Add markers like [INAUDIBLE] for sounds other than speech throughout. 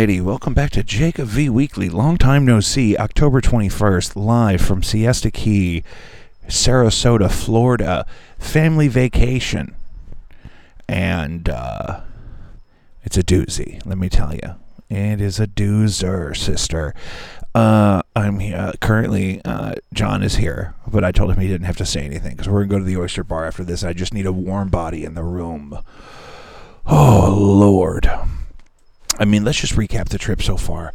Alrighty, welcome back to Jacob V Weekly. Long time no see. October 21st, live from Siesta Key, Sarasota, Florida. Family vacation. And uh, it's a doozy, let me tell you. It is a doozer, sister. Uh, I'm here. Currently, uh, John is here, but I told him he didn't have to say anything because we're going to go to the oyster bar after this. I just need a warm body in the room. Oh, Lord. I mean, let's just recap the trip so far.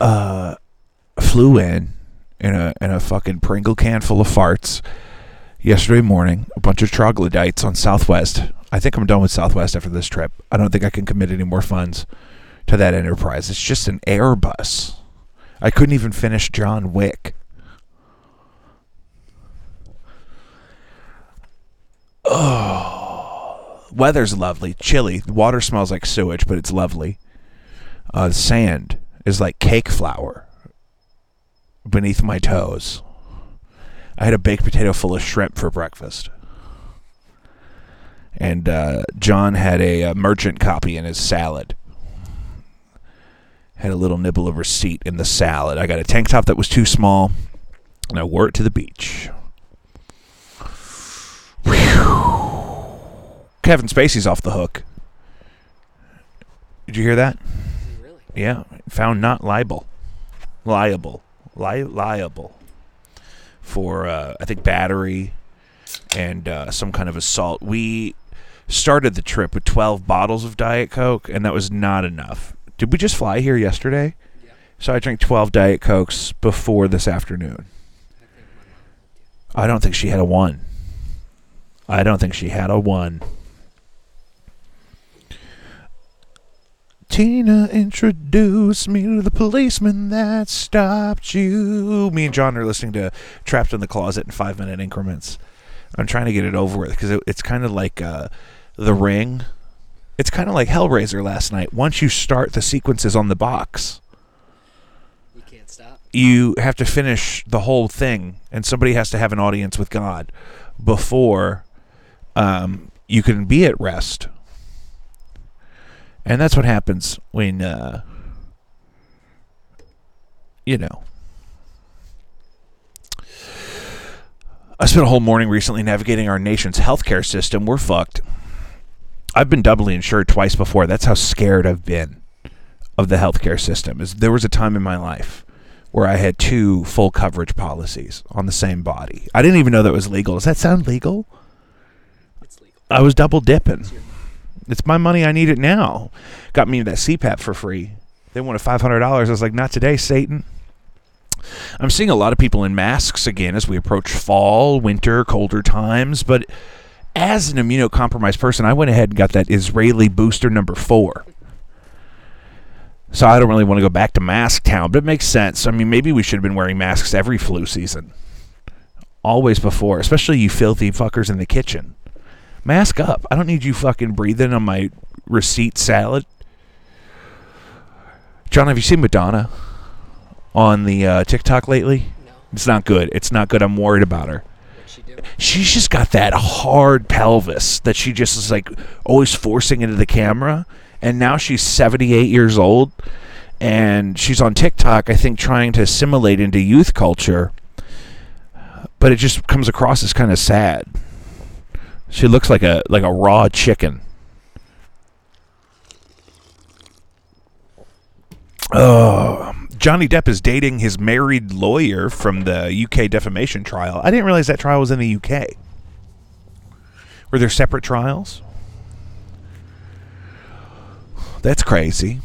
Uh, flew in in a in a fucking Pringle can full of farts yesterday morning. A bunch of troglodytes on Southwest. I think I'm done with Southwest after this trip. I don't think I can commit any more funds to that enterprise. It's just an Airbus. I couldn't even finish John Wick. Oh, weather's lovely, chilly. The water smells like sewage, but it's lovely. Uh, sand is like cake flour beneath my toes. I had a baked potato full of shrimp for breakfast. And uh, John had a, a merchant copy in his salad. Had a little nibble of receipt in the salad. I got a tank top that was too small, and I wore it to the beach. Whew. Kevin Spacey's off the hook. Did you hear that? Yeah, found not liable, liable, li- liable for uh, I think battery and uh, some kind of assault. We started the trip with twelve bottles of Diet Coke, and that was not enough. Did we just fly here yesterday? Yeah. So I drank twelve Diet Cokes before this afternoon. I think my mom. I don't think she had a one. I don't think she had a one. Tina introduced me to the policeman that stopped you. Me and John are listening to Trapped in the Closet in five minute increments. I'm trying to get it over with because it, it's kind of like uh, The Ring. It's kind of like Hellraiser last night. Once you start the sequences on the box, You can't stop. you have to finish the whole thing, and somebody has to have an audience with God before um, you can be at rest. And that's what happens when, uh, you know. I spent a whole morning recently navigating our nation's healthcare system. We're fucked. I've been doubly insured twice before. That's how scared I've been of the healthcare system. Is there was a time in my life where I had two full coverage policies on the same body. I didn't even know that was legal. Does that sound legal? It's legal. I was double dipping. It's my money. I need it now. Got me that CPAP for free. They wanted five hundred dollars. I was like, not today, Satan. I'm seeing a lot of people in masks again as we approach fall, winter, colder times. But as an immunocompromised person, I went ahead and got that Israeli booster number four. So I don't really want to go back to mask town, but it makes sense. I mean, maybe we should have been wearing masks every flu season. Always before, especially you filthy fuckers in the kitchen. Mask up. I don't need you fucking breathing on my receipt salad. John, have you seen Madonna on the uh, TikTok lately? No. It's not good. It's not good. I'm worried about her. She? She's just got that hard pelvis that she just is like always forcing into the camera. And now she's 78 years old and she's on TikTok, I think, trying to assimilate into youth culture. But it just comes across as kind of sad. She looks like a like a raw chicken. Oh, Johnny Depp is dating his married lawyer from the UK defamation trial. I didn't realize that trial was in the UK. Were there separate trials? That's crazy.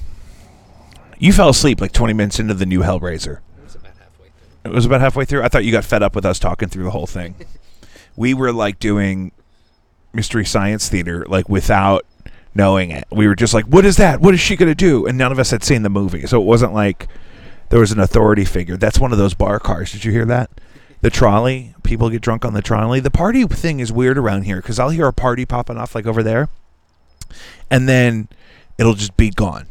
You fell asleep like 20 minutes into the new Hellraiser. It was about halfway through. It was about halfway through. I thought you got fed up with us talking through the whole thing. [LAUGHS] we were like doing mystery science theater like without knowing it. We were just like, "What is that? What is she going to do?" And none of us had seen the movie, so it wasn't like there was an authority figure. That's one of those bar cars. Did you hear that? The trolley. People get drunk on the trolley. The party thing is weird around here because I'll hear a party popping off like over there, and then it'll just be gone.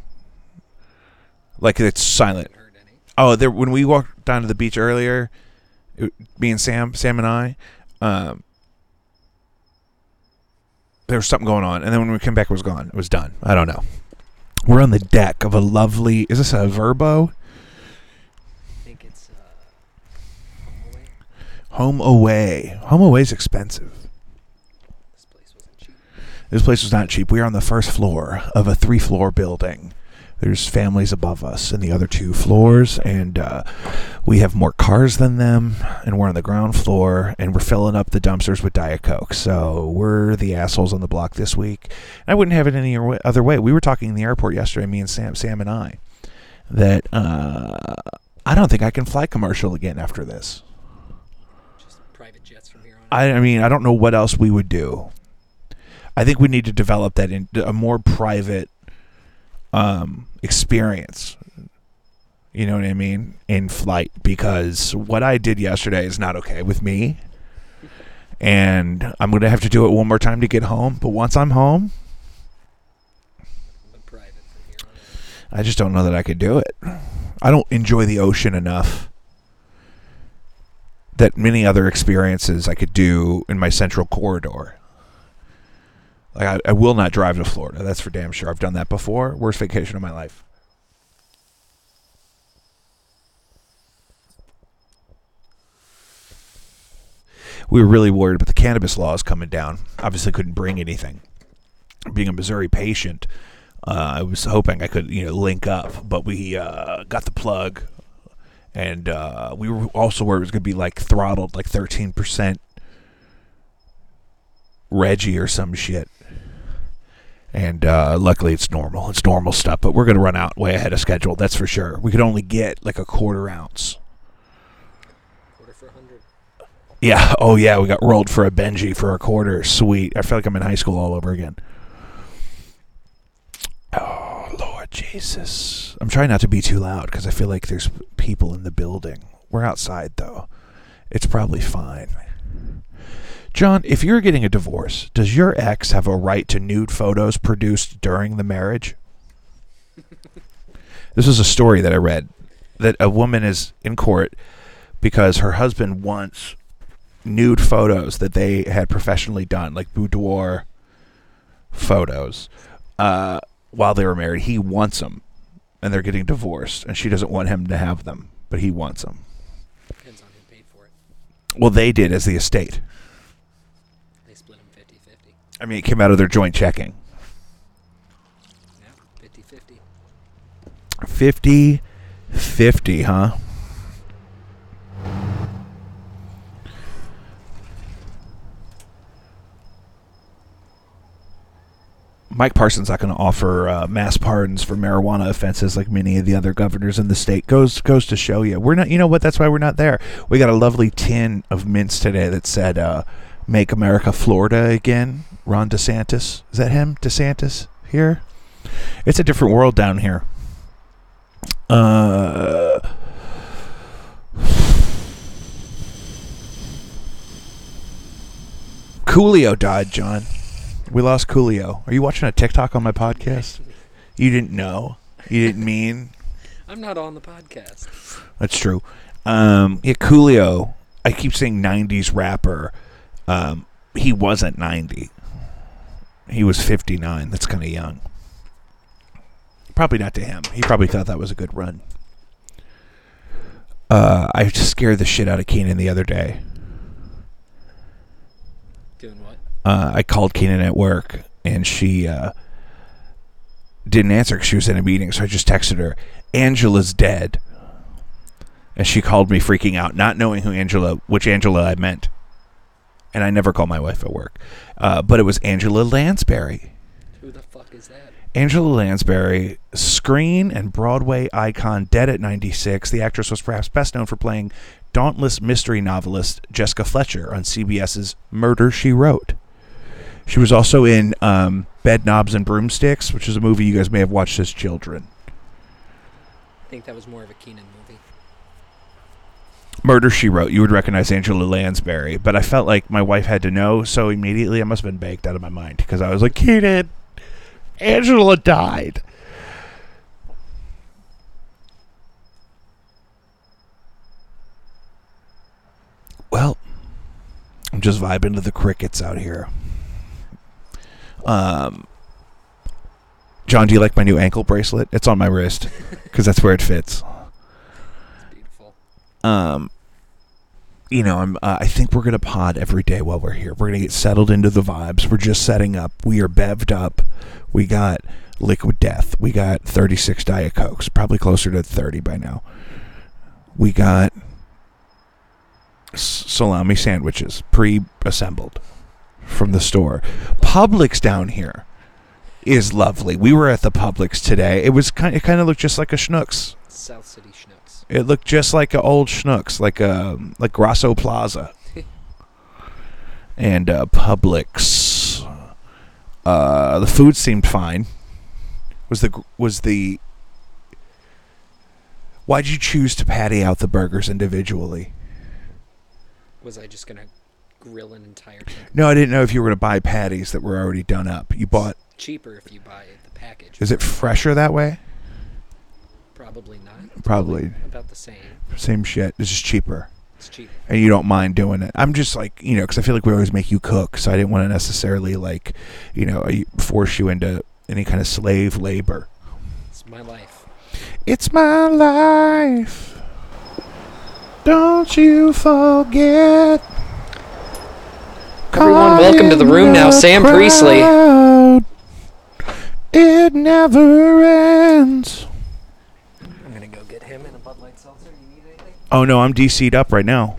Like it's silent. Oh, there when we walked down to the beach earlier, it, me and Sam, Sam and I, um, there was something going on, and then when we came back, it was gone. It was done. I don't know. We're on the deck of a lovely. Is this a Vrbo? I think it's uh, home away. HomeAway. Home away is expensive. This place wasn't cheap. This place was not cheap. We are on the first floor of a three floor building. There's families above us in the other two floors, and uh, we have more cars than them, and we're on the ground floor, and we're filling up the dumpsters with Diet Coke. So we're the assholes on the block this week. I wouldn't have it any other way. We were talking in the airport yesterday, me and Sam, Sam and I, that uh, I don't think I can fly commercial again after this. Just private jets from here on. I, I mean, I don't know what else we would do. I think we need to develop that in a more private um, experience. You know what I mean? In flight, because what I did yesterday is not okay with me. And I'm going to have to do it one more time to get home. But once I'm home. I just don't know that I could do it. I don't enjoy the ocean enough that many other experiences I could do in my central corridor. Like I, I will not drive to Florida. That's for damn sure. I've done that before. Worst vacation of my life. We were really worried about the cannabis laws coming down. Obviously, couldn't bring anything. Being a Missouri patient, uh, I was hoping I could, you know, link up, but we uh, got the plug, and uh, we were also worried it was going to be like throttled, like thirteen percent Reggie or some shit. And uh, luckily, it's normal. It's normal stuff, but we're going to run out way ahead of schedule. That's for sure. We could only get like a quarter ounce. Quarter for a hundred. Yeah. Oh, yeah. We got rolled for a Benji for a quarter. Sweet. I feel like I'm in high school all over again. Oh, Lord Jesus. I'm trying not to be too loud because I feel like there's people in the building. We're outside, though. It's probably fine. John, if you're getting a divorce, does your ex have a right to nude photos produced during the marriage? [LAUGHS] this is a story that I read that a woman is in court because her husband wants nude photos that they had professionally done, like boudoir photos, uh, while they were married. He wants them, and they're getting divorced, and she doesn't want him to have them, but he wants them. Depends on who paid for it. Well, they did as the estate. They split them 50 50. I mean, it came out of their joint checking. Yeah, 50 50. 50 50, huh? Mike Parsons not going to offer uh, mass pardons for marijuana offenses like many of the other governors in the state. Goes goes to show you, we're not. You know what? That's why we're not there. We got a lovely tin of mints today that said uh, "Make America Florida Again." Ron DeSantis is that him? DeSantis here? It's a different world down here. Uh, Coolio died, John. We lost Coolio. Are you watching a TikTok on my podcast? You didn't know. You didn't [LAUGHS] mean. I'm not on the podcast. That's true. Um, yeah, Coolio. I keep saying '90s rapper. Um, he wasn't 90. He was 59. That's kind of young. Probably not to him. He probably thought that was a good run. Uh, I just scared the shit out of Keenan the other day. Doing what? uh, I called Keenan at work and she uh, didn't answer because she was in a meeting. So I just texted her, Angela's dead. And she called me freaking out, not knowing who Angela, which Angela I meant. And I never call my wife at work. Uh, but it was Angela Lansbury. Who the fuck is that? Angela Lansbury, screen and Broadway icon, dead at 96. The actress was perhaps best known for playing dauntless mystery novelist Jessica Fletcher on CBS's Murder She Wrote. She was also in um, Bedknobs and Broomsticks, which is a movie you guys may have watched as children. I think that was more of a Keenan. Murder She Wrote, you would recognize Angela Lansbury, but I felt like my wife had to know, so immediately I must have been baked out of my mind because I was like, Keenan, Angela died. Well, I'm just vibing to the crickets out here. Um, John, do you like my new ankle bracelet? It's on my wrist because that's where it fits. Beautiful. um you know i'm uh, i think we're gonna pod every day while we're here. We're gonna get settled into the vibes. We're just setting up. We are bevved up. We got liquid death. We got 36 diet cokes probably closer to 30 by now. We got salami sandwiches pre-assembled from the store. Publix down here is lovely. We were at the publix today. It was kind it kind of looked just like a schnucks. South City It looked just like an old Schnucks, like a like Grasso Plaza, [LAUGHS] and uh, Publix. Uh, the food seemed fine. Was the was the Why'd you choose to patty out the burgers individually? Was I just gonna grill an entire chunk? No, I didn't know if you were going to buy patties that were already done up. You bought. Cheaper if you buy the package. Is it fresher that way? Probably not. Probably About the same. same shit. It's just cheaper. It's cheap. and you don't mind doing it. I'm just like, you know, because I feel like we always make you cook, so I didn't want to necessarily like, you know, force you into any kind of slave labor. It's my life. It's my life. Don't you forget. Everyone, welcome to the room now, Sam Priestley. Priestley. It never ends. I'm gonna go get him in a Bud Light seltzer. You need anything? Oh no, I'm DC'd up right now.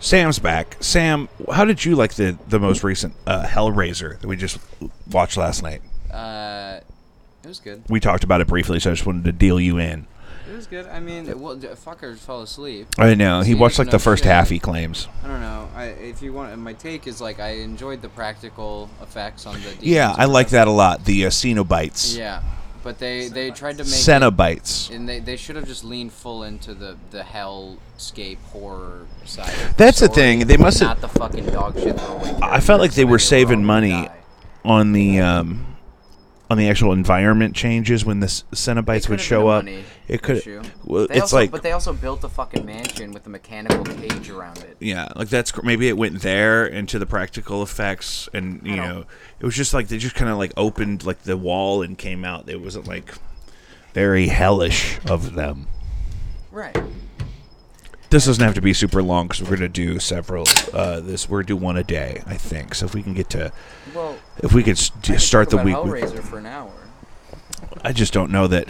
Sam's back. Sam, how did you like the the most recent uh, Hellraiser that we just watched last night? Uh, it was good. We talked about it briefly, so I just wanted to deal you in. It was good. I mean, it, well, d- fucker fell asleep. I know he So you watched like the first shit. half. He claims. I don't know. I, if you want, my take is like I enjoyed the practical effects on the. Yeah, I like that a lot. The uh, Cenobites, Yeah, but they they tried to make it, Cenobites. and they, they should have just leaned full into the the hellscape horror side. Of the That's the story, thing, they must have- not the fucking dog shit. I felt like they were saving money die. on the um, on the actual environment changes when the Cenobites would show up. It could. Well, it's also, like but they also built a fucking mansion with a mechanical cage around it. Yeah, like that's maybe it went there into the practical effects, and you know, it was just like they just kind of like opened like the wall and came out. It wasn't like very hellish of them. Right. This doesn't have to be super long because we're gonna do several. Uh, this we're gonna do one a day, I think. So if we can get to, Well, if we could s- I d- could start the week, about with, Hellraiser for an hour, I just don't know that.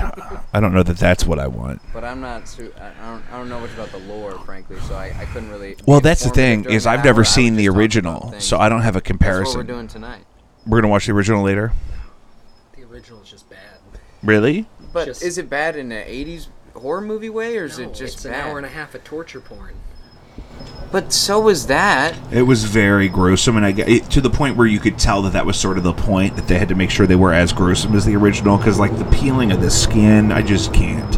I don't know that that's what I want. but I'm not. Su- I I don't. I don't know much about the lore, frankly, so I, I couldn't really. Well, that's the thing is I've hour. never I seen the original, so I don't have a That's comparison. what we're doing tonight. We're gonna watch the original later. The original is just bad. Really? But Just- is it bad in an '80s horror movie way, or is No, it just it's bad? an hour and a half of torture porn. But so was that. It was very gruesome, and I get it, to the point where you could tell that that was sort of the point that they had to make sure they were as gruesome as the original, because like the peeling of the skin, I just can't.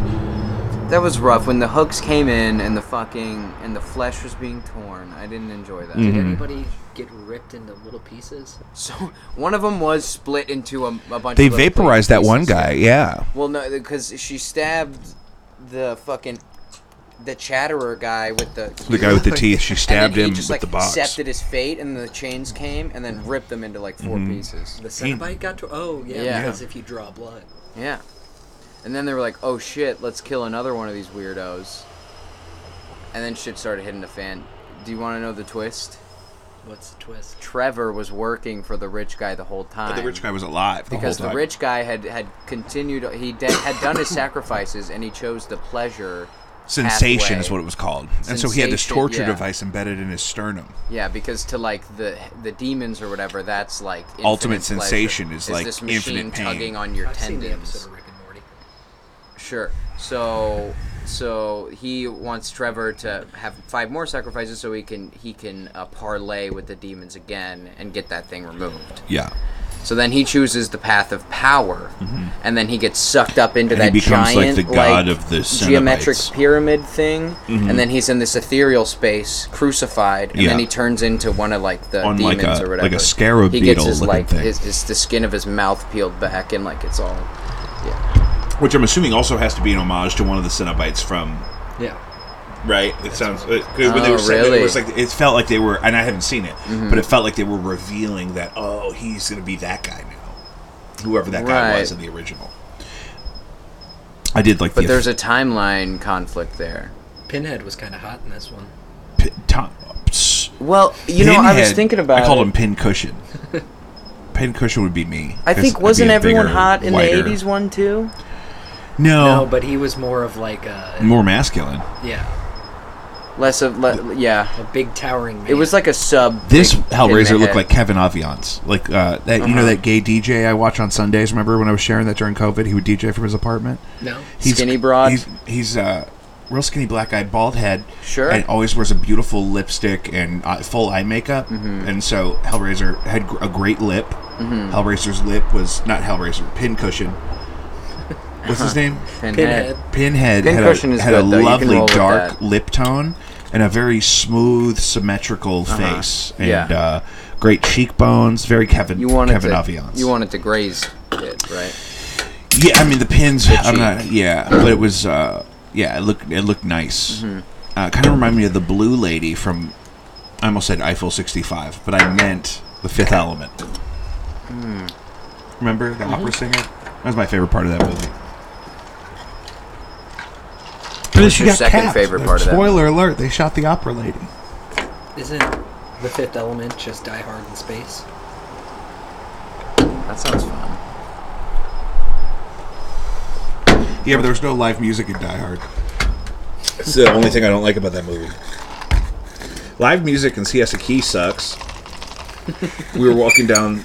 That was rough when the hooks came in and the fucking and the flesh was being torn. I didn't enjoy that. Did mm-hmm. anybody get ripped into little pieces? So one of them was split into a, a bunch. They of little vaporized that one guy, yeah. Well, no, because she stabbed the fucking the chatterer guy with the The guy with the [LAUGHS] teeth, she stabbed him just, with like, the box. Accepted his fate, and the chains came, and then ripped them into like 4 Mhm. pieces. The Cenobite got to. Oh yeah, Yeah. because if you draw blood. Yeah. And then they were like, "Oh shit, let's kill another one of these weirdos." And then shit started hitting the fan. Do you want to know the twist? What's the twist? Trevor was working for the rich guy the whole time. But the rich guy was alive the because whole the rich guy had had continued he de- had done his sacrifices and he chose the pleasure sensation pathway. is what it was called, and so he had this torture yeah. device embedded in his sternum. yeah because to like the the demons or whatever that's like infinite Ultimate pleasure. sensation is, like, this machine infinite pain. tugging on your I've seen the tendons of Rick and Morty. Sure. So so he wants Trevor to have five more sacrifices so he can he can uh, parlay with the demons again and get that thing removed. Yeah, So then he chooses the path of power, and then he gets sucked up into Mm-hmm. And he that becomes, like, the god of the geometric pyramid thing, Mhm. and then he's in this ethereal space, crucified, and Yeah. then he turns into one of like the On, like, demons a- or whatever. like a scarab He gets beetle his like thing. his, his the skin of his mouth peeled back, and like it's all yeah. which I'm assuming also has to be an homage to one of the Cenobites from Yeah. Right? It sounds it, 'cause when they Oh, were saying it, really? it was like it felt like they were, and I haven't seen it, Mm-hmm. but it felt like they were revealing that oh, he's going to be that guy now, whoever that guy Right. was in the original. I did like But the there's a timeline conflict there. Pinhead was kind of hot in this one. P- Tom, Well, you know, I was thinking about. I called him Pin Cushion. [LAUGHS] Pin Cushion would be me. I think wasn't everyone bigger, hot in whiter- the '80s one too? No, No, but he was more of like a more masculine. yeah, Less of le- yeah. a big towering man. It was like a sub. This big Hellraiser the looked like Kevin Aviance, like uh, that. You know Uh-huh. that gay DJ I watch on Sundays. Remember when I was sharing that during COVID? He would DJ from his apartment. no. Skinny broad? He's he's uh, real skinny black guy, bald head. Sure. And always wears a beautiful lipstick and uh, full eye makeup. Mm-hmm. And so Hellraiser had gr- a great lip. Hellraiser's lip was not Hellraiser, Pincushion. What's his name? Pinhead. Pinhead. Pinhead had, a, is had good, a though. You can lovely dark lip tone and a very smooth, symmetrical Uh-huh. face and Yeah. uh, great cheekbones. Very Kevin You wanted Kevin to. Aviance. You wanted to graze it, right? yeah, I mean the pins. I'm not. Yeah, but it was. Uh, yeah, it looked it looked nice. Mm-hmm. Uh, kind of reminded me of the blue lady from. I almost said Eiffel 65, but I meant the Fifth Element. Hmm. Remember the opera singer? That was my favorite part of that movie. What's your second favorite part of that? Spoiler alert: They shot the opera lady. Isn't the Fifth Element just Die Hard in space? That sounds fun. Yeah, but there was no live music in Die Hard. It's the only thing I don't like about that movie. Live music in Siesta Key sucks. we were walking down.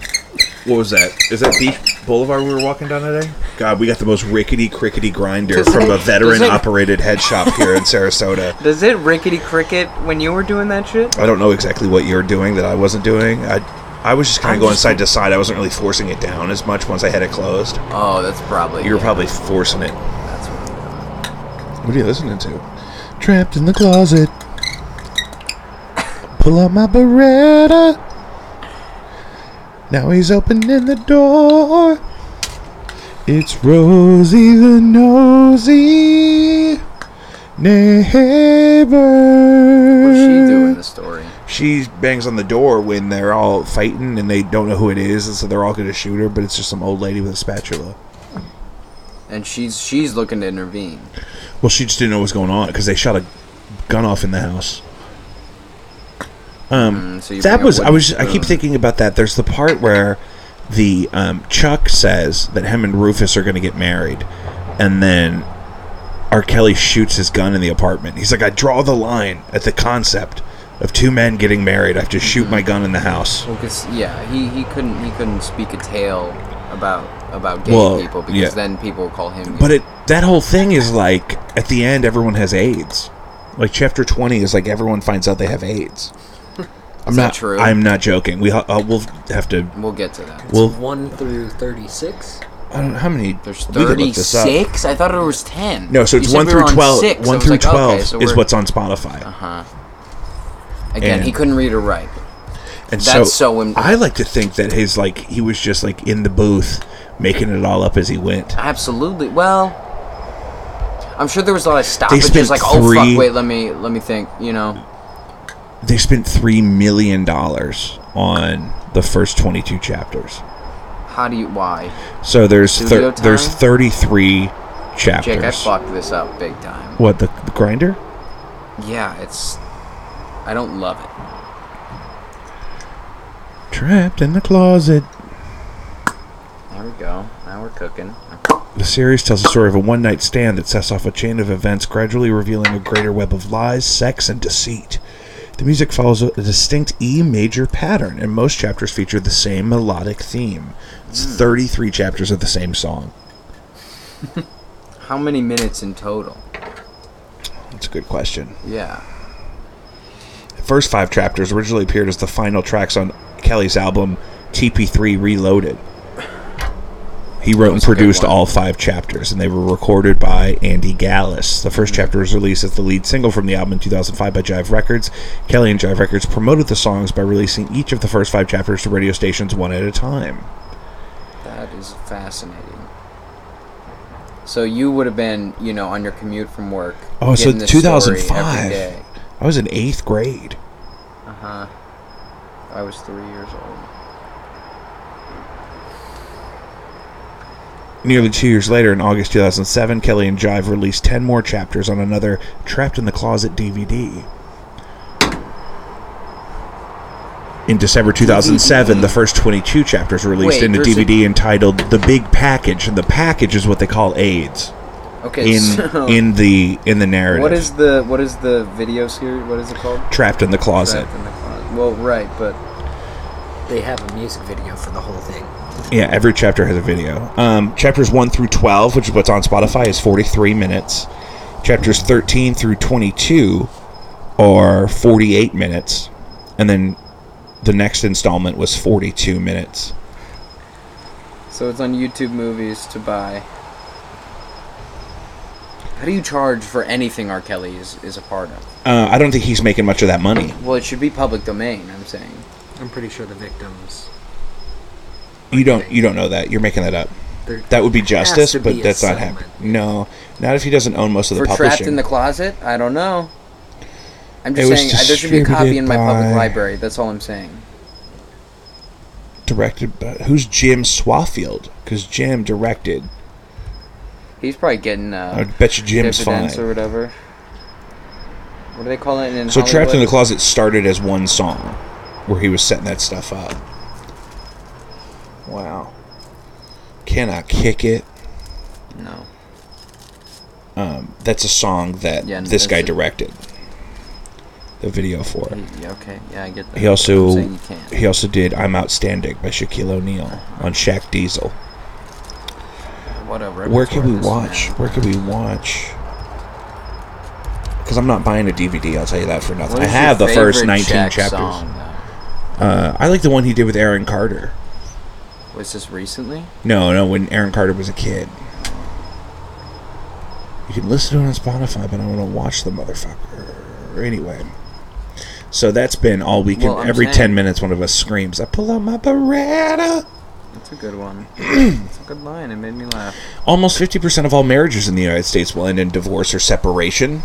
What was that? Is that Beach Boulevard we were walking down today? God, we got the most rickety crickety grinder Does from it- a [LAUGHS] veteran it, operated head shop here in Sarasota. [LAUGHS] Does it rickety cricket when you were doing that shit? I don't know exactly what you're doing that I wasn't doing. I I was just kind of going side to side. I wasn't really forcing it down as much once I had it closed. Oh, that's probably. You were yeah, probably forcing it. That's what What are you listening to? Trapped in the closet. Pull out my Beretta. Now he's opening the door. It's Rosie the nosy neighbor. What's she doing in the story? She bangs on the door when they're all fighting and they don't know who it is, and so they're all going to shoot her. But it's just some old lady with a spatula. And she's she's looking to intervene. Well, she just didn't know what was going on because they shot a gun off in the house. Um, Mm, so that was I was I keep thinking about that. There's the part where the um, Chuck says that him and Rufus are going to get married, and then R. Kelly shoots his gun in the apartment. He's like, I draw the line at the concept of two men getting married. I have to shoot my gun in the house. Well, 'cause, yeah, he, he couldn't he couldn't speak a tale about about gay Well, people because yeah. then people call him. But it that whole thing is like at the end, everyone has AIDS. Like chapter twenty is like everyone finds out they have AIDS. I'm not true? I'm not joking. We ha- uh, we'll have to. we'll get to that. Well, One through thirty-six. I don't know how many. There's we could look thirty this up. six. I thought it was ten. No, so it's said one through were on twelve. Six. One through like, okay, twelve so is what's on Spotify. Uh huh. Again, And- he couldn't read or write. and that's so im- I like to think that his like he was just like in the booth making it all up as he went. Absolutely. Well, I'm sure there was a lot of spent stoppages. Like, oh three- fuck, wait, let me let me think. You know, They spent three million dollars on the first twenty-two chapters. how do you why? So there's thir- there's thirty-three chapters. Jake, I fucked this up big time. What the, the grinder? Yeah, it's. I don't love it. Trapped in the closet. There we go. Now we're cooking. The series tells the story of a one night stand that sets off a chain of events, gradually revealing a greater web of lies, sex, and deceit. The music follows a distinct E major pattern, and most chapters feature the same melodic theme. It's hmm. 33 chapters of the same song. How many minutes in total? That's a good question. Yeah. The first five chapters originally appeared as the final tracks on Kelly's album TP3 Reloaded. He wrote and was a good produced all five chapters, and they were recorded by Andy Gallas. The first chapter was released as the lead single from the album in 2005 by Jive Records. Kelly and Jive Records promoted the songs by releasing each of the first five chapters to radio stations one at a time. That is fascinating. So you would have been, you know, on your commute from work. Oh, so getting this story 2005. I was in eighth grade. Uh huh. I was three years old. Nearly two years later, in August 2007, Kelly and Jive released 10 more chapters on another Trapped in the Closet DVD. In December 2007, the first 22 chapters were released Wait, in a DVD entitled The Big Package, and the package is what they call AIDS Okay. in so in the in the narrative. what is the what is the video series? What is it called? Trapped in the Closet? Trapped in the Closet. Well, right, but They have a music video for the whole thing. Yeah, every chapter has a video. Um, chapters 1 through 12, which is what's on Spotify, is 43 minutes. Chapters 13 through 22 are 48 minutes. And then the next installment was 42 minutes. so it's on YouTube Movies to buy. How do you charge for anything R. Kelly is, is a part of? Uh, I don't think he's making much of that money. Well, it should be public domain. I'm saying. I'm pretty sure the victims. You don't you don't know that. You're making that up. there That would be justice, but be that's not happening. No, not if he doesn't own most of the For publishing. trapped in the closet, I don't know. I'm just saying there should be a copy in my public library. That's all I'm saying. Directed by who's Jim Swaffield? Because Jim directed. He's probably getting I uh, bet you Jim's fine. or whatever. What do they call it in So Trapped in the Closet started as one song where he was setting that stuff up. Wow. Can I kick it. No. Um, that's a song that Yeah, this guy directed. The video for it. Yeah, okay. Yeah, I get that. He also saying you can't. he also did "I'm Outstanding" by Shaquille O'Neal on Shaq Diesel. What a Where can we watch? man. Where can we watch? Because I'm not buying a DVD. I'll tell you that for nothing. I have the first 19 Shaq chapters. Song. Uh, I like the one he did with Aaron Carter. Was this recently? No, no, when Aaron Carter was a kid. You can listen to it on Spotify, but I want to watch the motherfucker. Anyway. So that's been all weekend. Well, Every saying- 10 minutes, one of us screams, I pull out my Beretta. That's a good one. [CLEARS THROAT] It's a good line. It made me laugh. Almost 50% of all marriages in the United States will end in divorce or separation.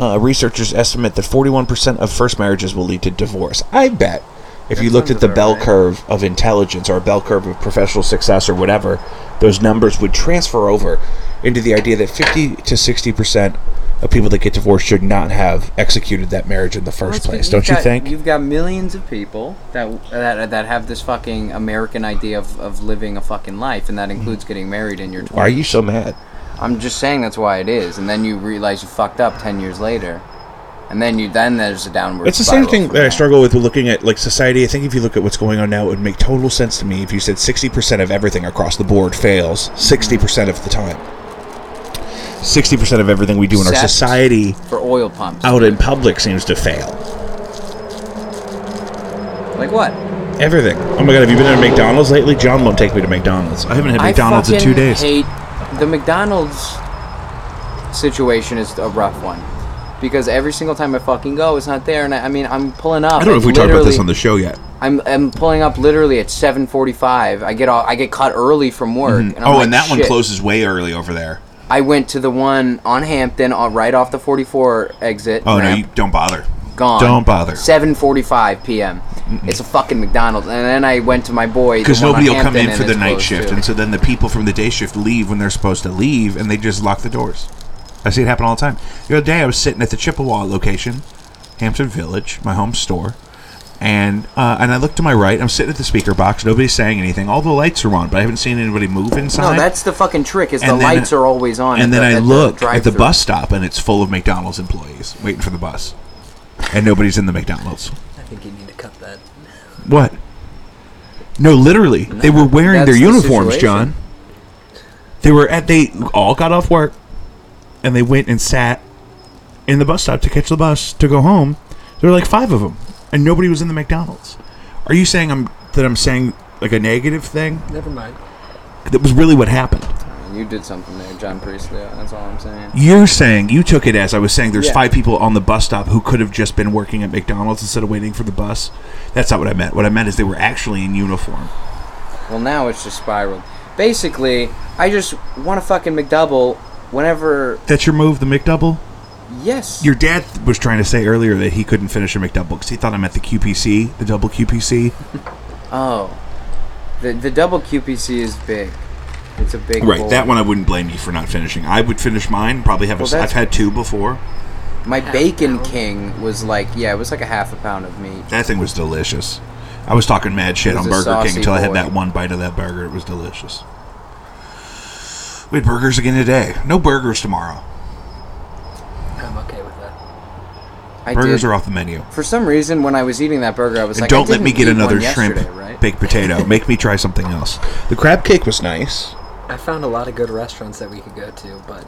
Uh, researchers estimate that 41% of first marriages will lead to divorce. I bet if you looked at the bell right. curve of intelligence or a bell curve of professional success or whatever, those numbers would transfer over into the idea that 50 to 60% of people that get divorced should not have executed that marriage in the first Let's place. Don't you think? You've got millions of people that that that have this fucking American idea of, of living a fucking life, and that hmm. includes getting married in your 20s. Why are you so mad? I'm just saying that's why it is, and then you realize you fucked up ten years later, and then you then there's a downward. It's the same thing that I struggle with looking at like society. I think if you look at what's going on now, it would make total sense to me if you said 60% of everything across the board fails 60% of the time. 60% of everything we do in our Except society for oil pumps. out in public seems to fail. Like what? Everything. Oh my god, have you been to McDonald's lately? John won't take me to McDonald's. I haven't had McDonald's I in two days. Hate the McDonald's situation is a rough one because every single time I fucking go, it's not there, and I, I mean I'm pulling up. I don't know if we talked about this on the show yet. I'm I'm pulling up literally at 7:45. I get all, I get cut early from work. And I'm Oh, like, and that one closes way early over there. I went to the one on Hampton, uh, right off the 44 exit. Oh no, you don't bother. gone. Don't bother. 7:45 p.m. It's a fucking McDonald's, and then I went to my boy. Because nobody will come in for the night shift, too. and so then the people from the day shift leave when they're supposed to leave, and they just lock the doors. I see it happen all the time. The other day, I was sitting at the Chippewa location, Hampton Village, my home store, and uh, and I looked to my right. I'm sitting at the speaker box. Nobody's saying anything. All the lights are on, but I haven't seen anybody move inside. No, that's the fucking trick. Is the then- lights are always on. and then the, I at look the at the bus stop, and it's full of McDonald's employees waiting for the bus, and nobody's in the McDonald's. I think you need to cut that. What? No, literally, they were wearing their that's the uniforms. John. They were at they all got off work, and they went and sat in the bus stop to catch the bus to go home. There were like five of them, and nobody was in the McDonald's. Are you saying I'm that I'm saying like a negative thing? Never mind. That was really what happened. You did something there, John Priestley. That's all I'm saying. You're saying you took it as I was saying. There's Yeah. five people on the bus stop who could have just been working at McDonald's instead of waiting for the bus. That's not what I meant. What I meant is they were actually in uniform. Well, now it's just spiraled. basically, I just want a fucking McDouble whenever. That's your move, the McDouble. Yes. Your dad was trying to say earlier that he couldn't finish a McDouble because he thought I meant the QPC, the double QPC. [LAUGHS] oh, the the double QPC is big. It's a big. Right, bowl. that one I wouldn't blame you for not finishing. I would finish mine. Probably have a. Well, s- that's- I've had two before. My Bacon. King was like, yeah, it was like a half a pound of meat. That thing was delicious. I was talking mad shit It on a Burger King saucy until I had boy. that one bite of that burger. It was delicious. We had burgers again today. No burgers tomorrow. I'm okay with that. I burgers did. are off the menu. For some reason, when I was eating that burger, I was And like, don't let me didn't get another shrimp yesterday, right? baked potato. Make me try something else. The crab cake was nice. I found a lot of good restaurants that we could go to, but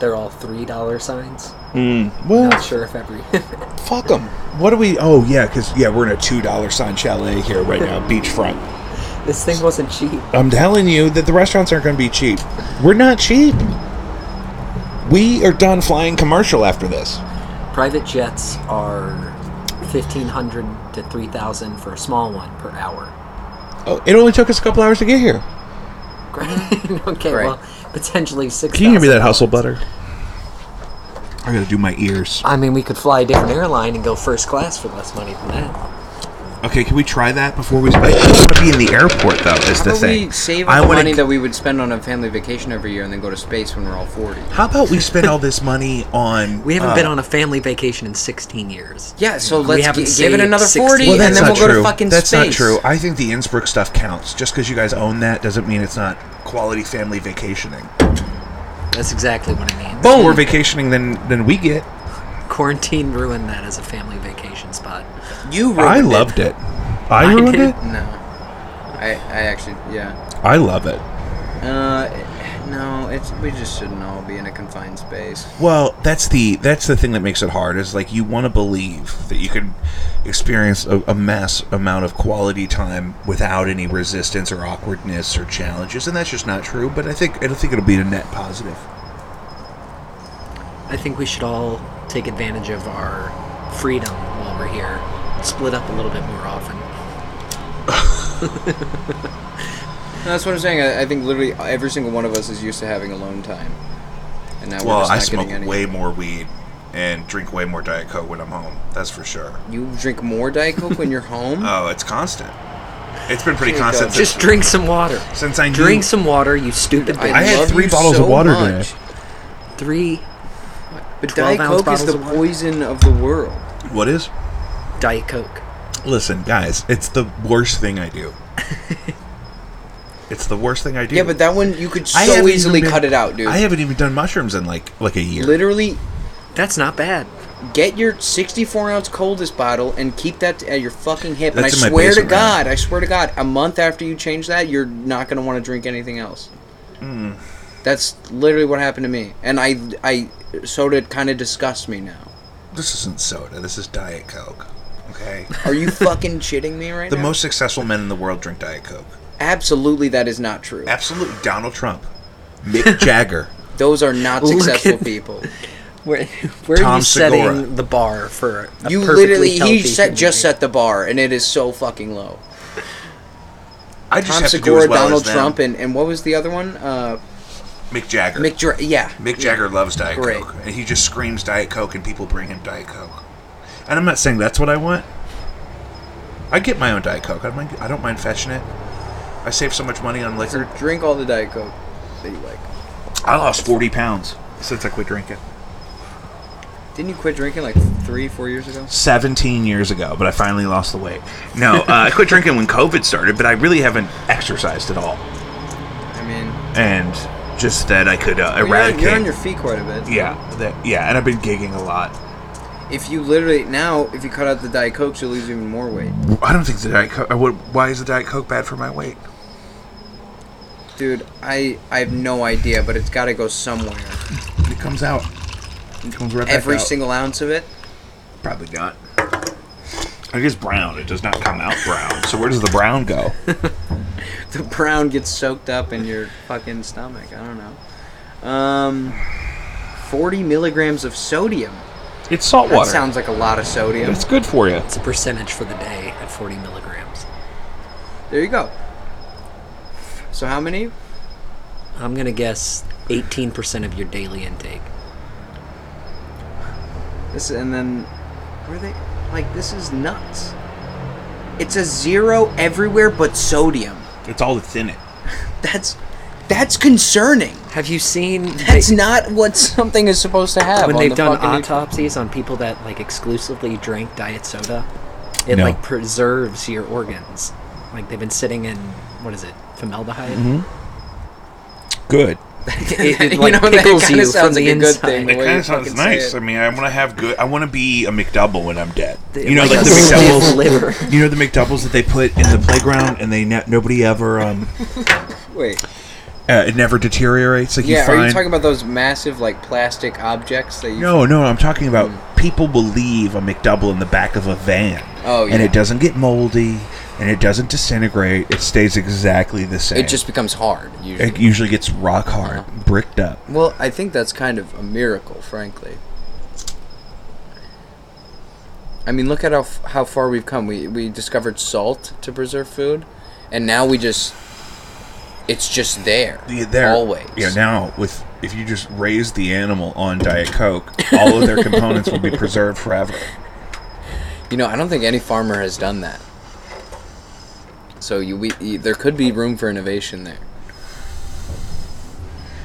they're all three dollar signs. Hmm. Well, Not sure if every [LAUGHS] fuck them. What do we? Oh yeah, because yeah, we're in a two dollar sign chalet here right now, beachfront. This thing wasn't cheap. I'm telling you that the restaurants aren't going to be cheap. We're not cheap. We are done flying commercial after this. Private jets are fifteen hundred to three thousand for a small one per hour. Oh, it only took us a couple hours to get here. Great. [LAUGHS] okay, Great. well, potentially six. Can you give me that hustle butter? I gotta do my ears. I mean, we could fly a different airline and go first class for less money than that. Okay, can we try that before we? I don't want to be in the airport though. Is How the about thing. we save I up the wanna- money that we would spend on a family vacation every year and then go to space when we're all 40? How about we spend all this money on? We haven't uh, been on a family vacation in 16 years. Yeah, so let's haven't gi- give it saved another 60 40 Well, and that's then we'll go true. to fucking that's space. not true. I think the Innsbruck stuff counts. Just because you guys own that doesn't mean it's not quality family vacationing. That's exactly what I mean. More vacationing than than we get. Quarantine ruined that as a family vacation spot. You ruined I it. loved it. I I ruined did. it. No. I, I actually, yeah. I love it. Uh, no, it's we just shouldn't all be in a confined space. Well, that's the that's the thing that makes it hard. Is like you want to believe that you can experience a, a mass amount of quality time without any resistance or awkwardness or challenges, and that's just not true. But I think I think it'll be a net positive. I think we should all take advantage of our freedom while we're here. Split up a little bit more often. That's what I'm saying. I, I think literally every single one of us is used to having alone time, and now we're Well, just I not smoke getting any. way more weed and drink way more Diet Coke when I'm home. That's for sure. You drink more Diet Coke when you're home? [LAUGHS] Oh, it's constant. It's been pretty Here constant since, Just drink some water. since I knew. Drink some water, you stupid I, bitch. I had love three you bottles so of water much. today. Three But 12 Diet Coke is the of poison of the world. What is? Diet Coke. Listen, guys, it's the worst thing I do. [LAUGHS] it's the worst thing I do. Yeah, but that one you could I so haven't easily even been- cut it out, dude. I haven't even done mushrooms in like like a year. Literally, That's not bad. get your 64 ounce coldest bottle and keep that at your fucking hip. That's in and I swear to basement, man. God, I swear to God, a month after you change that, you're not gonna want to drink anything else. Hmm. That's literally what happened to me, and I, I, soda kind of disgusts me now. This isn't soda. This is Diet Coke. Okay. [LAUGHS] Are you fucking shitting me right The now? The most successful men in the world drink Diet Coke. Absolutely, that is not true. Absolutely, Donald Trump, Mick [LAUGHS] Jagger. Those are not successful at- people. [LAUGHS] Where, where are Tom you setting Segura. the bar for a You literally, he set, just set the bar, and it is so fucking low. I just Tom have to do Segura, as well Donald as them. Trump, and, and what was the other one? Uh, Mick Jagger. Mick Dra- Yeah. Mick Jagger loves Diet Great. Coke, and he just screams Diet Coke, and people bring him Diet Coke. And I'm not saying that's what I want. I get my own Diet Coke. I don't mind, I don't mind fetching it. I save so much money on So liquor. drink all the Diet Coke that you like. I lost 40 pounds since I quit drinking. Didn't you quit drinking like three, four years ago? 17 years ago, but I finally lost the weight. No, uh, I quit drinking when COVID started, but I really haven't exercised at all. I mean, And just that I could uh, well, you're, on, eradicate. you're on your feet quite a bit. yeah, that, yeah, and I've been gigging a lot. If you literally now, if you cut out the Diet Coke, you'll lose even more weight, I don't think the Diet Coke. what- Why is the Diet Coke bad for my weight? dude. I I have no idea, but it's got to go somewhere. It comes out. It comes right Every back out. single ounce of it. Probably not. I guess brown. It does not come out brown. So where does the brown go? [LAUGHS] [LAUGHS] The brown gets soaked up in your fucking stomach. I don't know. Um, forty milligrams of sodium. It's salt That water. sounds like a lot of sodium. it's good for you. It's a percentage for the day at 40 milligrams. There you go. So how many? I'm gonna guess 18% of your daily intake. This and then were they like this is nuts. It's a zero everywhere but sodium. It's all that's in it. That's that's concerning. Have you seen That's they- not what [LAUGHS] something is supposed to have. when on they've the done autopsies on people that like exclusively drank diet soda? It No. like preserves your organs. Like they've been sitting in what is it, formaldehyde? Mm-hmm. Good. [LAUGHS] It, it You know, that pickles kinda you sounds from like the a good inside. thing. It kind of sounds nice. I mean, I want to have good. I want to be a McDouble when I'm dead. The- You know, like, a the McDoubles. [LAUGHS] liver. You know the McDoubles that they put in the playground, and they ne- nobody ever um [LAUGHS] Wait. uh, it never deteriorates. Like Yeah, you are you talking about those massive like plastic objects that you no, no, I'm talking about people will leave a McDouble in the back of a van. Oh, yeah. And it doesn't get moldy, and it doesn't disintegrate. It stays exactly the same. It just becomes hard usually. it usually gets rock hard, Uh-huh. bricked up. Well, I think that's kind of a miracle, frankly. I mean, look at how f- how far we've come. We we discovered salt to preserve food, and now we just it's just there, Yeah, there. always. Yeah, now with if you just raise the animal on Diet Coke, all of their components will be [LAUGHS] preserved forever. You know, I don't think any farmer has done that. So you, we, you there could be room for innovation there.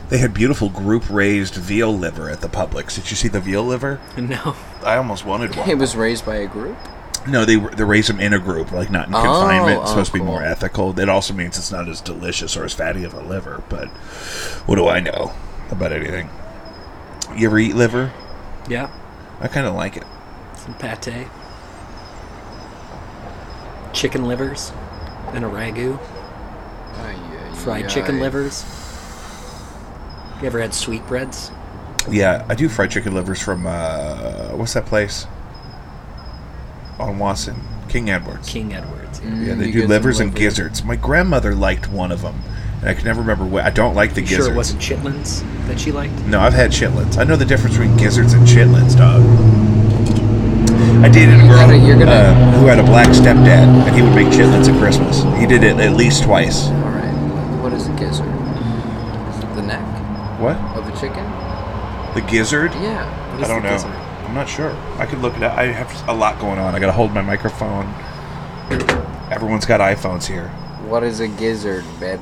They had beautiful group raised veal liver at the Publix. Did you see the veal liver? No. I almost wanted one. It was raised by a group. No, they they raise them in a group, like not in Oh, confinement. It's oh, supposed to be cool. more ethical. It also means it's not as delicious or as fatty of a liver. But what do I know about anything? You ever eat liver? Yeah. I kind of like it. Some pate. Chicken livers and a ragu. Fried chicken livers. You ever had sweetbreads? Yeah, I do fried chicken livers from uh, what's that place on Wasson? King Edwards. King Edwards. Mm. Yeah, they do livers and liver. gizzards. My grandmother liked one of them, and I can never remember what. I don't like the You gizzards. sure it wasn't chitlins that she liked? No, I've had chitlins. I know the difference between gizzards and chitlins, dog. I dated a girl gotta- you're gonna- uh, who had a black stepdad, and he would make chitlins at Christmas. He did it at least twice. All right. What is a gizzard? Is it the neck What? of a chicken? The gizzard? Yeah. What I don't the know. Gizzard? I'm not sure. I could look it up. I have a lot going on. I gotta hold my microphone. Everyone's got iPhones here. What is a gizzard, babe?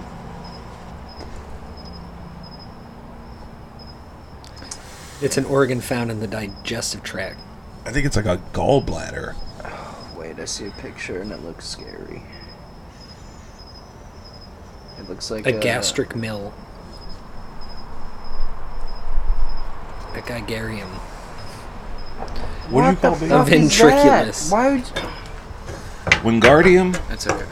It's an organ found in the digestive tract. I think it's like a gallbladder. Oh, Wait, I see a picture and it looks scary. It looks like A gastric mill. A gigarium. What, do you call fuck? it? A ventriculus. Why would? Wingardium? That's okay.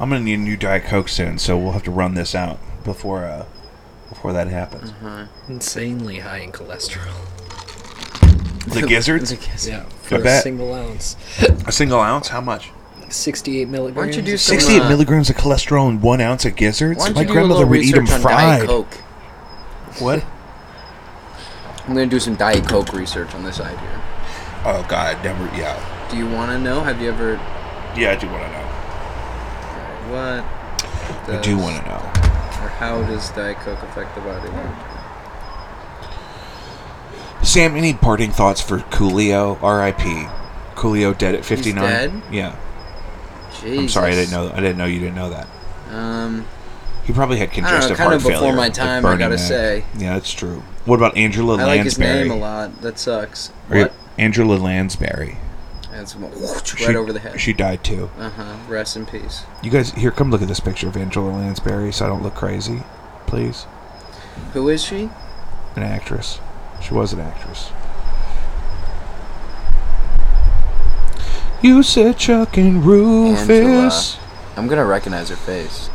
I'm gonna need a new Diet Coke soon, so we'll have to run this out before uh before that happens. Insanely high in cholesterol. [LAUGHS] The gizzards? It's a gizzard. Yeah, for a bet. single ounce. A single ounce? How much? 68 milligrams. Why don't you do some, 68 uh, milligrams of cholesterol in one ounce of gizzards? My you do a grandmother would eat them research on Diet fried. Coke? What? [LAUGHS] I'm gonna do some Diet Coke research on this side here. Oh God, never. Yeah, Do you want to know? Have you ever? yeah, I do want to know. What? I do does- want to know. Or how does Diet Coke affect the body? Sam, any parting thoughts for Coolio? R.I.P. Coolio dead at 59. dead? Yeah. Jesus. I'm sorry, I didn't know. I didn't know you didn't know that. Um, He probably had I don't know, congestive kinda before failure. my like time, I gotta say. Yeah, that's true. What about Angela Lansbury? I like his name a lot. That sucks. Right, What? Angela Lansbury. That's right She- over the head. She died too. Uh huh. Rest in peace. You guys, here, come look at this picture of Angela Lansbury, so I don't look crazy, please. Who is she? An actress. She was an actress. You said Chuck and Rufus. I'm gonna recognize her face.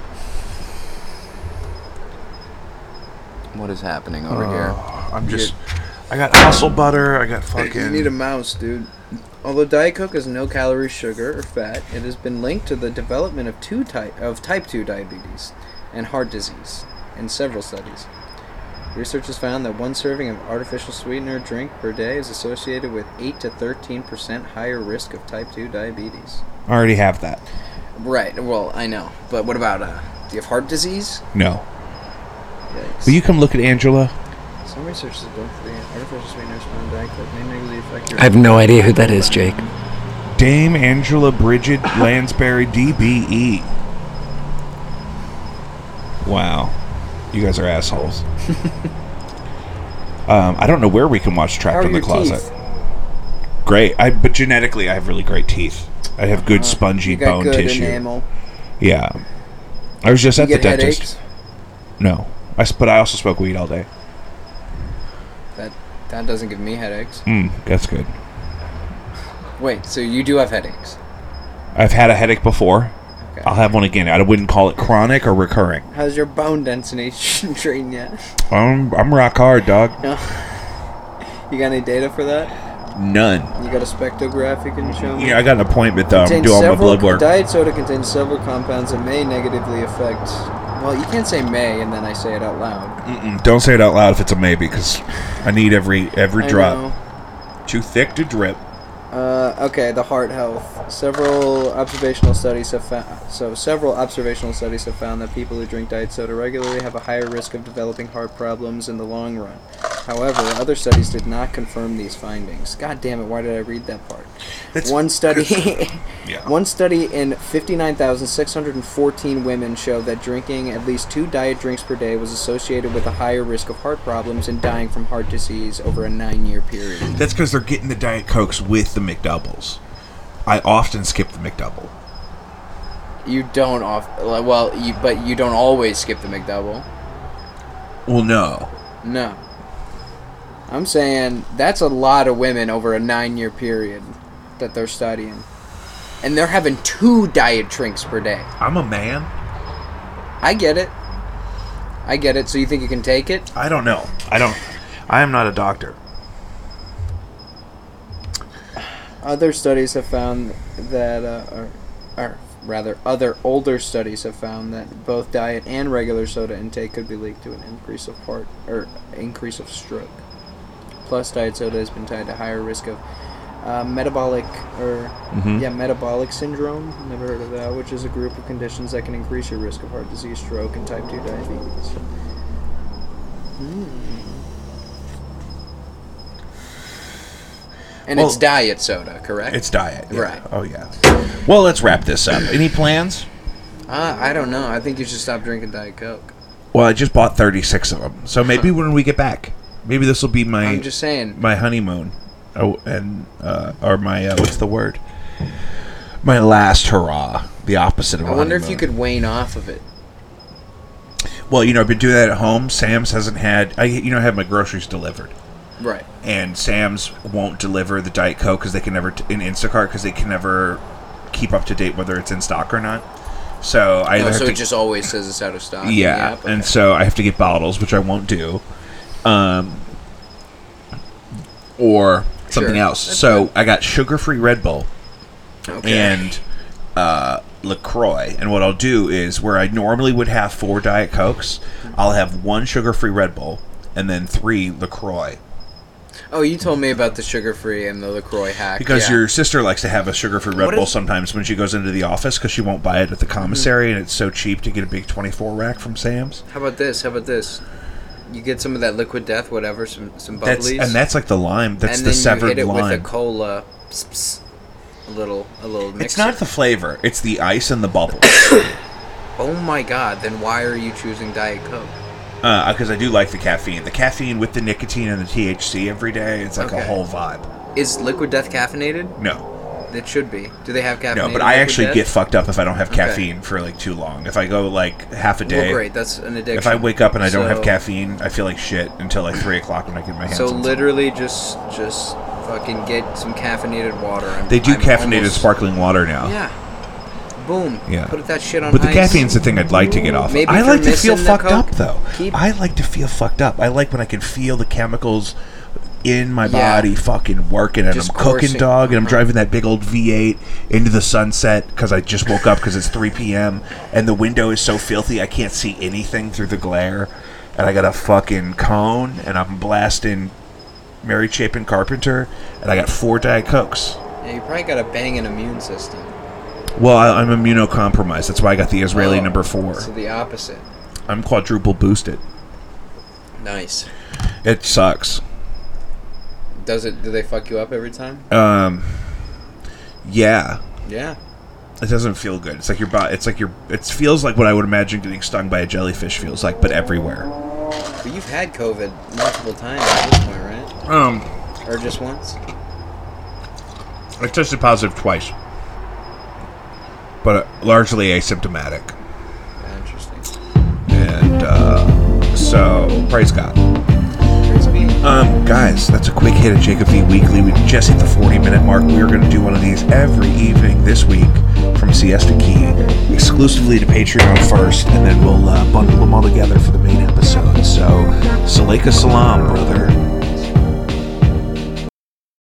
What is happening over uh, here? Oh, I'm just. I got hustle butter. I got fucking. You need a mouse, dude. Although Diet Coke has no calories, sugar, or fat, it has been linked to the development of two type of type 2 diabetes and heart disease in several studies. Research has found that one serving of artificial sweetener drink per day is associated with 8 to 13% higher risk of type 2 diabetes. I already have that. Right. Well, I know, but what about uh? Do you have heart disease? No. Yikes. Will you come look at Angela? Some researchers have done for the artificial sweeteners found Diet Coke may negatively affect your. I have no idea who that is, Jake. Dame Angela Bridget [LAUGHS] Lansbury DBE. Wow. You guys are assholes. [LAUGHS] um, I don't know where we can watch Trapped in the Closet. teeth? Great. I but genetically I have really great teeth. I have good spongy Uh-huh. Got bone good tissue. enamel. Yeah. I was just You at the dentist. headaches. No. I but I also smoke weed all day. That that doesn't give me headaches. Mm, that's good. Wait, so you do have headaches? I've had a headache before. Okay. I'll have one again. I wouldn't call it chronic or recurring. How's your bone density [LAUGHS] trained yet? I'm I'm rock hard, dog. No. You got any data for that? None. You got a spectrograph you can show me? Yeah, I got an appointment though. I'm doing all my blood work. Diet soda contains several compounds that may negatively affect. Well, you can't say may and then I say it out loud. Mm-mm, don't say it out loud if it's a maybe, because I need every every I drop. know. Too thick to drip. Uh, okay, the heart health. Several observational studies have found. So several observational studies have found that people who drink diet soda regularly have a higher risk of developing heart problems in the long run. However, other studies did not confirm these findings. God damn it! Why did I read that part? That's- One study. [LAUGHS] [LAUGHS] Yeah. One study in 59,614 women showed that drinking at least two diet drinks per day was associated with a higher risk of heart problems and dying from heart disease over a nine-year period. That's because they're getting the Diet Cokes with the McDoubles. I often skip the McDouble. You don't off well, you but you don't always skip the McDouble. Well, no. No. I'm saying that's a lot of women over a nine-year period that they're studying, and they're having two diet drinks per day. I'm a man. I get it. I get it. So you think you can take it? I don't know. I don't. I am not a doctor. Other studies have found that, uh, or, or rather, other older studies have found that both diet and regular soda intake could be linked to an increase of heart or increase of stroke. Plus, diet soda has been tied to higher risk of uh, metabolic or Mhm. yeah metabolic syndrome. Never heard of that, which is a group of conditions that can increase your risk of heart disease, stroke, and type two diabetes. Hmm. And it's diet soda, correct? It's diet. yeah. Right. Oh yeah. Well, let's wrap this up. Any plans? Uh, I don't know. I think you should stop drinking Diet Coke. Well, I just bought 36 of them. So maybe when we get back, maybe this will be my I'm just saying. my honeymoon. Oh, and uh, or my uh, what's the word? My last hurrah. The opposite of. I wonder if you could wane off of it. Well, you know, I've been doing that at home. Sam's hasn't had. I you know I have my groceries delivered, Right. and Sam's won't deliver the Diet Coke because they can never t- in Instacart because they can never keep up to date whether it's in stock or not. So I either Oh, so to it just always says it's out of stock. yeah, app? and so I have to get bottles, which I won't do, um, or something Sure. else. That's so I got sugar-free Red Bull Okay. and uh, LaCroix, and what I'll do is where I normally would have four Diet Cokes, I'll have one sugar-free Red Bull and then three LaCroix oh, you told me about the sugar-free and the LaCroix hack. because yeah. your sister likes to have a sugar-free Red What Bull sometimes when she goes into the office because she won't buy it at the commissary, Mm-hmm. and it's so cheap to get a big twenty-four rack from Sam's. How about this? How about this? You get some of that liquid death, whatever, some some That's bubblies, and that's like the lime. That's and the then severed you hit it lime. with a cola. Pss, pss, a little, a little. Mixer. It's not the flavor; it's the ice and the bubbles. [COUGHS] Oh my god! Then why are you choosing Diet Coke? Uh, because I do like the caffeine. The caffeine with the nicotine and the THC every day. It's like a whole vibe. Is Liquid Death caffeinated? No, It should be. Do they have caffeine? no, but I actually get fucked up if I don't have caffeine for like too long. If I go like half a day, Well, great. That's an addiction. if I wake up and I don't have caffeine, I feel like shit until like three o'clock when I get my hands. So on something. literally, just just fucking get some caffeinated water. I'm, they do I'm caffeinated almost- sparkling water now. Yeah. Boom. Yeah. Put that shit on. But the ice. caffeine's the thing I'd like to get off. of. Maybe I like to feel fucked up though. keep- I like to feel fucked up. I like when I can feel the chemicals in my Yeah. body fucking working and Just I'm cooking coursing. dog and I'm Uh-huh. driving that big old V8 into the sunset because I just woke up because it's 3 p.m. and the window is so filthy I can't see anything through the glare and I got a fucking cone and I'm blasting Mary Chapin Carpenter and I got four Diet Cokes. Yeah, you probably got a banging immune system. Well, I, I'm immunocompromised. That's why I got the Israeli Oh, number four. So the opposite. I'm quadruple boosted. Nice. It sucks. Does it? Do they fuck you up every time? Um, yeah, Yeah. it doesn't feel good. It's like your body. It's like your. It feels like what I would imagine getting stung by a jellyfish feels like, but everywhere. But you've had COVID multiple times at this point, right? Um, Or just once? I tested positive twice, but uh, largely asymptomatic. Interesting. And uh, so, praise God. Um, guys, that's a quick hit of Jacob V Weekly. We just hit the 40 minute mark. We are going to do one of these every evening this week from Siesta Key, exclusively to Patreon first, and then we'll uh, bundle them all together for the main episode. So, Saleka Salam, brother.